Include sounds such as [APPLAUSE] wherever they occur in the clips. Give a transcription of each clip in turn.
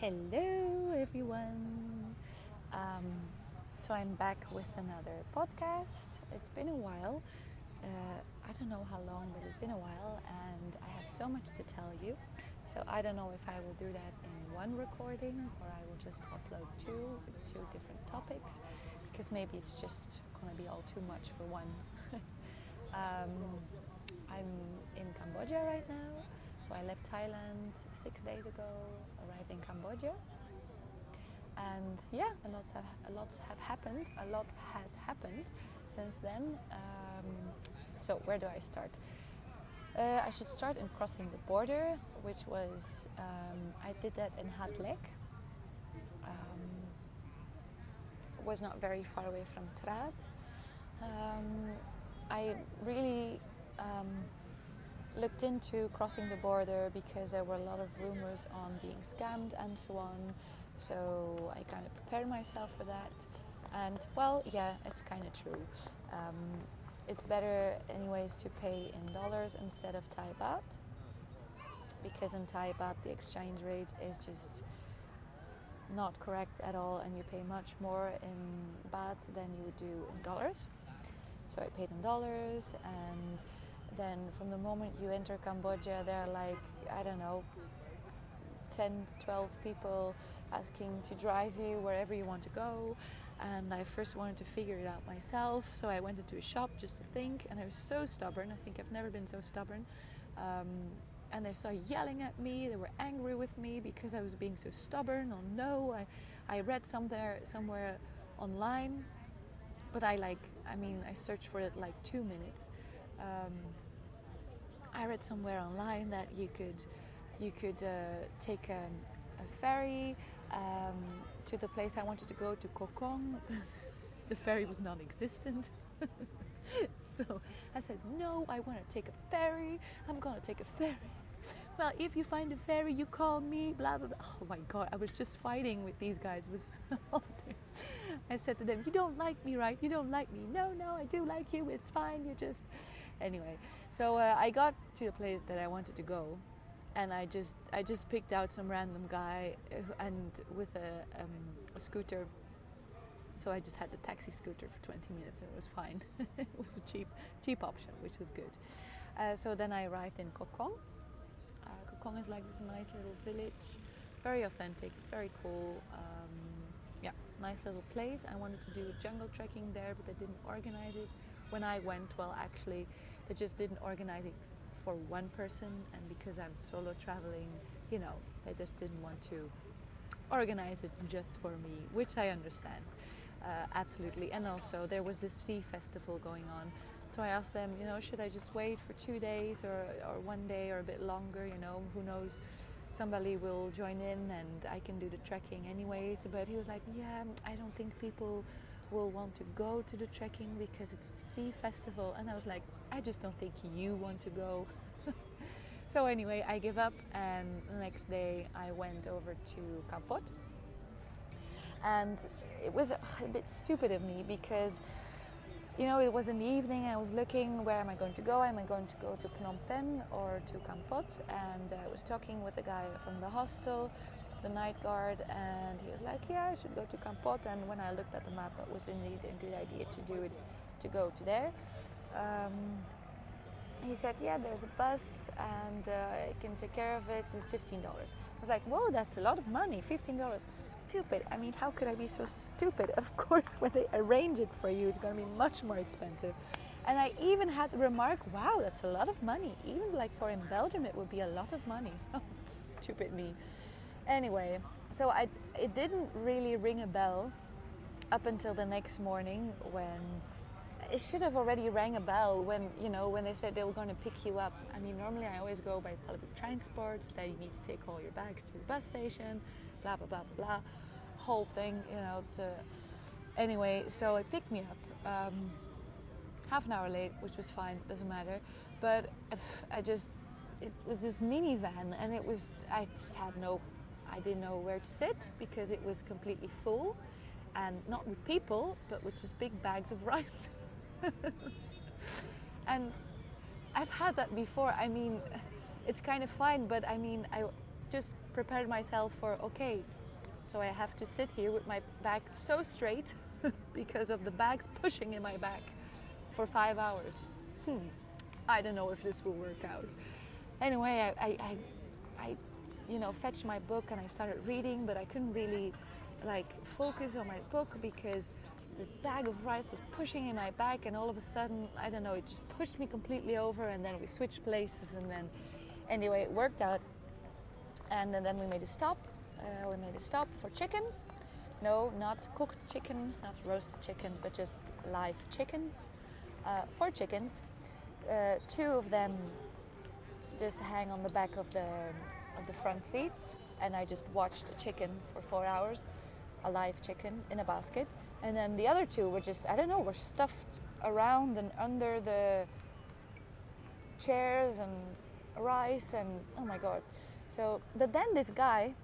Hello, everyone. Um, so I'm back with another podcast. It's been a while. Uh, I don't know how long, but it's been a while, and I have so much to tell you. So I don't know if I will do that in one recording or I will just upload two two different topics because maybe it's just gonna be all too much for one. [LAUGHS] um, I'm in Cambodia right now. So I left Thailand six days ago, arrived in Cambodia, and yeah, a lot have a lot have happened. A lot has happened since then. Um, so where do I start? Uh, I should start in crossing the border, which was um, I did that in Hat Lek. Um, was not very far away from Trad. Um, I really um, looked into crossing the border because there were a lot of rumors on being scammed and so on. So I kind of prepared myself for that. And well, yeah, it's kind of true. Um, it's better, anyways, to pay in dollars instead of Thai baht because in Thai baht the exchange rate is just not correct at all, and you pay much more in baht than you would do in dollars. So I paid in dollars and then from the moment you enter Cambodia, there are like, I don't know, 10, 12 people asking to drive you wherever you want to go. And I first wanted to figure it out myself, so I went into a shop just to think, and I was so stubborn. I think I've never been so stubborn. Um, and they started yelling at me. They were angry with me because I was being so stubborn. Oh no, I, I read somewhere somewhere online, but I like, I mean, I searched for it like two minutes. Um, I read somewhere online that you could you could uh, take a, a ferry um, to the place I wanted to go to Koh Kong. [LAUGHS] the ferry was non-existent. [LAUGHS] so I said, no, I want to take a ferry. I'm gonna take a ferry. Well, if you find a ferry, you call me. Blah blah blah. Oh my God, I was just fighting with these guys. Was [LAUGHS] I said to them, "You don't like me, right? You don't like me. No, no, I do like you. It's fine. You just." Anyway, so uh, I got to the place that I wanted to go, and I just I just picked out some random guy uh, and with a, um, a scooter. So I just had the taxi scooter for 20 minutes and it was fine. [LAUGHS] it was a cheap cheap option, which was good. Uh, so then I arrived in Koh Kong. Uh, Koh Kong is like this nice little village, very authentic, very cool. Um, yeah, nice little place. I wanted to do jungle trekking there, but they didn't organize it when I went. Well, actually, they just didn't organize it for one person, and because I'm solo traveling, you know, they just didn't want to organize it just for me, which I understand uh, absolutely. And also, there was this sea festival going on. So I asked them, you know, should I just wait for two days or, or one day or a bit longer? You know, who knows? Somebody will join in and I can do the trekking anyways. But he was like, yeah, I don't think people will want to go to the trekking because it's a sea festival. And I was like, I just don't think you want to go. [LAUGHS] so anyway, I give up, and the next day I went over to Kampot. And it was a bit stupid of me because, you know, it was in the evening. I was looking where am I going to go? Am I going to go to Phnom Penh or to Kampot? And I was talking with a guy from the hostel the night guard and he was like yeah I should go to Kampot and when I looked at the map it was indeed a good idea to do it to go to there. Um, he said yeah there's a bus and uh, I can take care of it. It's $15 I was like whoa that's a lot of money. $15 stupid. I mean how could I be so stupid? [LAUGHS] Of course when they arrange it for you it's going to be much more expensive. And I even had the remark wow that's a lot of money. Even like for in Belgium it would be a lot of money. [LAUGHS] Stupid me Anyway, so I, it didn't really ring a bell up until the next morning when it should have already rang a bell when you know when they said they were going to pick you up. I mean, normally I always go by public transport that you need to take all your bags to the bus station, blah blah blah blah, whole thing, you know. To anyway, so it picked me up um, half an hour late, which was fine, doesn't matter. But [SIGHS] I just it was this minivan, and it was I just had no I didn't know where to sit because it was completely full and not with people but with just big bags of [LAUGHS] rice. and I've had that before. I mean, it's kind of fine, but I mean, I just prepared myself for okay, so I have to sit here with my back so straight [LAUGHS] because of the bags pushing in my back for five hours. Hmm. I don't know if this will work out. Anyway, I, I, I, I, you know, fetch my book and I started reading, but I couldn't really like focus on my book because this bag of rice was pushing in my back and all of a sudden i don't know it just pushed me completely over and then we switched places and then anyway it worked out. And then we made a stop uh, we made a stop for chicken. No not cooked chicken not roasted chicken but just live chickens uh, four chickens. Uh, two of them just hang on the back of the of the front seats and i just watched the chicken for four hours a live chicken in a basket. And then the other two were just i don't know were stuffed around and under the chairs and rice and oh my god. So but then this guy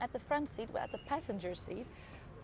at the front seat at the passenger seat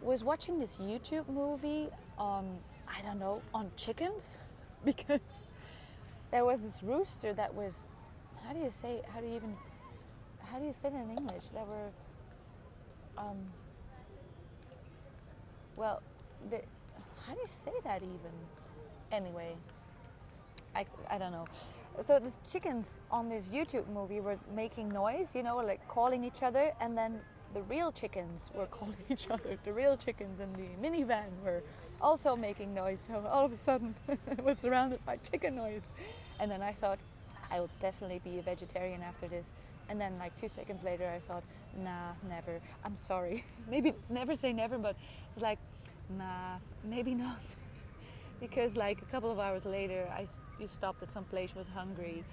was watching this youtube movie on i don't know on chickens? [LAUGHS] Because there was this rooster that was how do you say how do you even how do you say it in english there were um, well, how do you say that even? Anyway, I, I don't know. So these chickens on this YouTube movie were making noise, you know, like calling each other, and then the real chickens were [LAUGHS] calling each other. The real chickens in the minivan were also making noise. So all of a sudden, [LAUGHS] I was surrounded by chicken noise, and then I thought, I will definitely be a vegetarian after this. And then, like two seconds later, I thought, nah, never. I'm sorry. [LAUGHS] maybe never say never, but it's like, nah, maybe not. [LAUGHS] because like a couple of hours later, I stopped at some place, was hungry,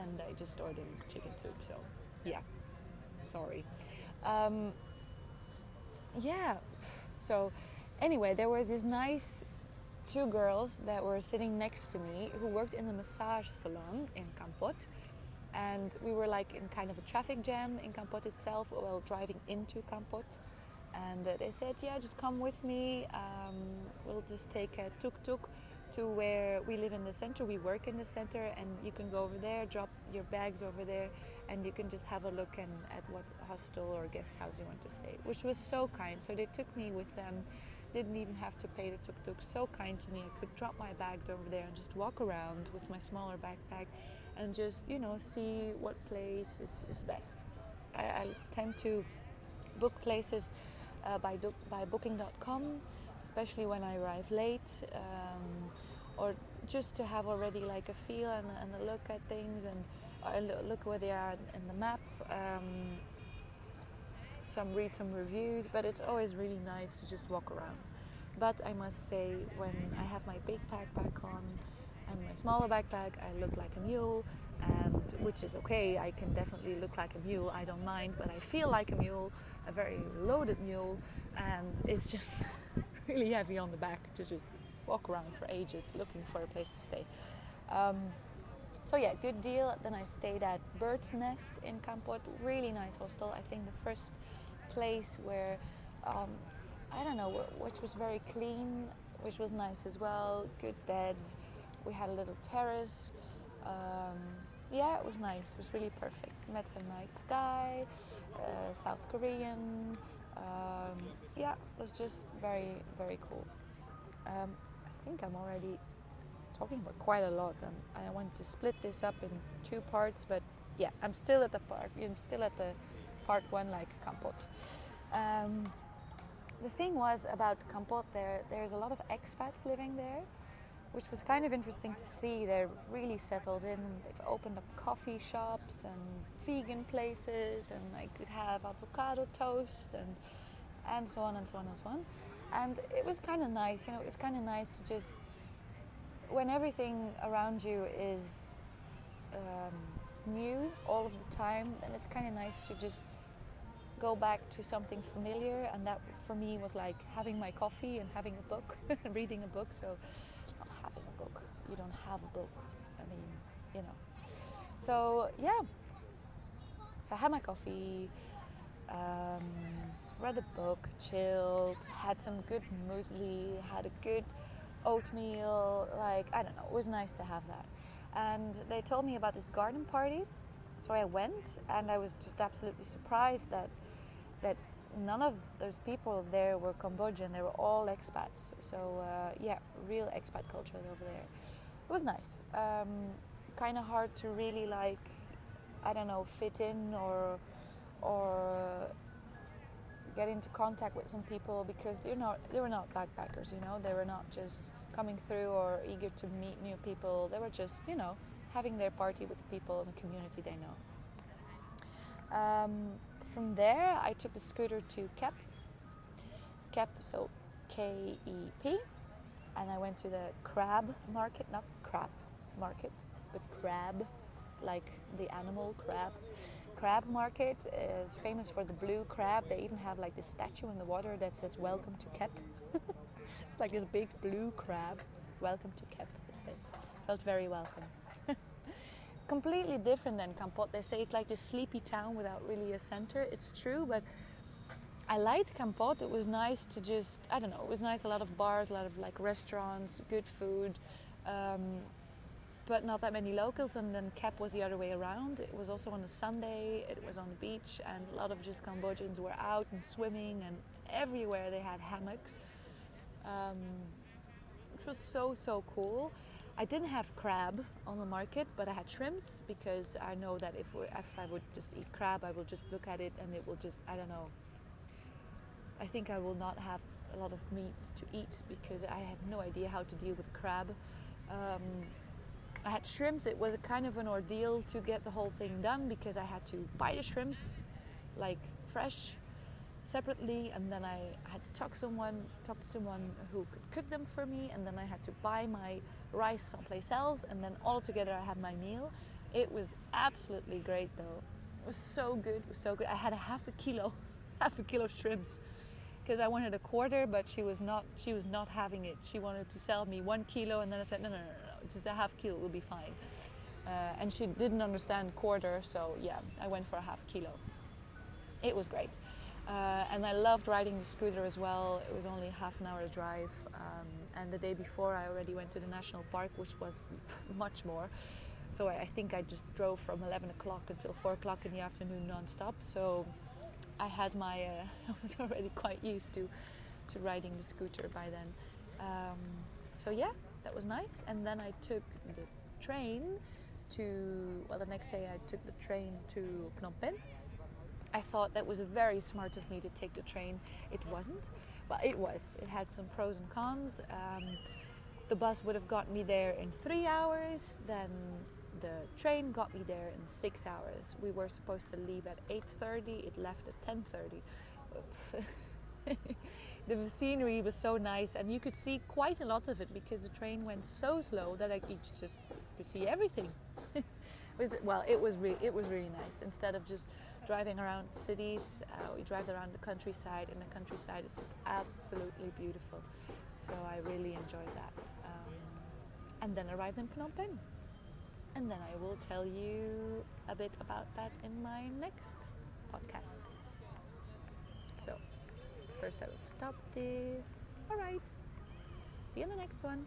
and I just ordered chicken soup. So, yeah, sorry. Um, yeah. So, anyway, there were these nice two girls that were sitting next to me who worked in a massage salon in Kampot and we were like in kind of a traffic jam in Kampot itself while driving into Kampot. And they said, yeah, just come with me. Um, we'll just take a tuk-tuk to where we live in the center. We work in the center, and you can go over there, drop your bags over there, and you can just have a look and, at what hostel or guest house you want to stay, which was so kind. So they took me with them. Didn't even have to pay the tuk-tuk. So kind to me. I could drop my bags over there and just walk around with my smaller backpack and just you know see what place is, is best. I, I tend to book places uh, by, do, by booking.com, especially when I arrive late, um, or just to have already like a feel and, and a look at things and look where they are in the map. Um, some read some reviews, but it's always really nice to just walk around. But I must say, when I have my big backpack on, and my smaller backpack I look like a mule and which is okay. I can definitely look like a mule. I don't mind but I feel like a mule a very loaded mule and it's just [LAUGHS] really heavy on the back to just walk around for ages looking for a place to stay. Um, so yeah good deal. Then I stayed at Bird's Nest in Kampot really nice hostel. I think the first place where um, I don't know which was very clean which was nice as well good bed we had a little terrace. Um, yeah, it was nice. It was really perfect. Met some nice guy, uh, South Korean. Um, yeah, it was just very, very cool. Um, I think I'm already talking about quite a lot, and I want to split this up in two parts. But yeah, I'm still at the part. I'm still at the part one, like Kampot. Um, the thing was about Kampot. There, there's a lot of expats living there which was kind of interesting to see. They're really settled in. They've opened up coffee shops and vegan places, and I could have avocado toast and and so on and so on and so on. And it was kind of nice, you know. It's kind of nice to just when everything around you is um, new all of the time, then it's kind of nice to just go back to something familiar. And that for me was like having my coffee and having a book, [LAUGHS] reading a book. So not having a book you don't have a book. I mean, you know. So yeah. So I had my coffee, um, read a book, chilled, had some good muesli, had a good oatmeal. Like I don't know, it was nice to have that. And they told me about this garden party so I went, and I was just absolutely surprised that that none of those people there were Cambodian. They were all expats. So uh, yeah, real expat culture over there. It was nice. Um, kind of hard to really like, I don't know, fit in or or get into contact with some people because they're not they were not backpackers. You know, they were not just coming through or eager to meet new people. They were just you know having their party with the people in the community they know. Um, from there, I took the scooter to Kep. Kep, so K E P, and I went to the crab market, not crab market, but crab, like the animal crab. Crab market is famous for the blue crab. They even have like this statue in the water that says "Welcome to Kep." [LAUGHS] it's like this big blue crab. Welcome to Kep. It says. Felt very welcome completely different than Kampot. They say it's like this sleepy town without really a center. It's true, but I liked Kampot. It was nice to just, I don't know, it was nice. A lot of bars, a lot of like restaurants, good food, um, but not that many locals. And then Kep was the other way around. It was also on a Sunday, it was on the beach, and a lot of just Cambodians were out and swimming, and everywhere they had hammocks. Um, which was so, so cool. I didn't have crab on the market, but I had shrimps because I know that if, if I would just eat crab, I will just look at it and it will just, I don't know. I think I will not have a lot of meat to eat because I have no idea how to deal with crab. Um, I had shrimps. It was a kind of an ordeal to get the whole thing done because I had to buy the shrimps like fresh separately and then I had to talk someone talk to someone who could cook them for me and then I had to buy my rice someplace else and then all together I had my meal. It was absolutely great though. It was so good, it was so good. I had a half a kilo, [LAUGHS] half a kilo shrimps because I wanted a quarter but she was not she was not having it. She wanted to sell me one kilo and then I said no no no no, just a half kilo will be fine. Uh, and she didn't understand quarter so yeah, I went for a half kilo. It was great. Uh, and I loved riding the scooter as well. It was only half an hour drive. Um, and the day before, I already went to the national park, which was [LAUGHS] much more. So I, I think I just drove from 11 o'clock until 4 o'clock in the afternoon non-stop. So I had my, uh, [LAUGHS] I was already quite used to, to riding the scooter by then. Um, so yeah, that was nice. And then I took the train to, well, the next day I took the train to Phnom Penh I thought that was very smart of me to take the train. It wasn't, but it was. It had some pros and cons. Um, the bus would have got me there in three hours. Then the train got me there in six hours. We were supposed to leave at 8:30. It left at 10:30. [LAUGHS] the scenery was so nice, and you could see quite a lot of it because the train went so slow that I just could see everything. [LAUGHS] it was well, it was re- it was really nice. Instead of just driving around cities. Uh, we drive around the countryside, and the countryside is absolutely beautiful. So I really enjoyed that. Um, and then arrived in Phnom Penh. And then I will tell you a bit about that in my next podcast. So, first I will stop this. All right. See you in the next one.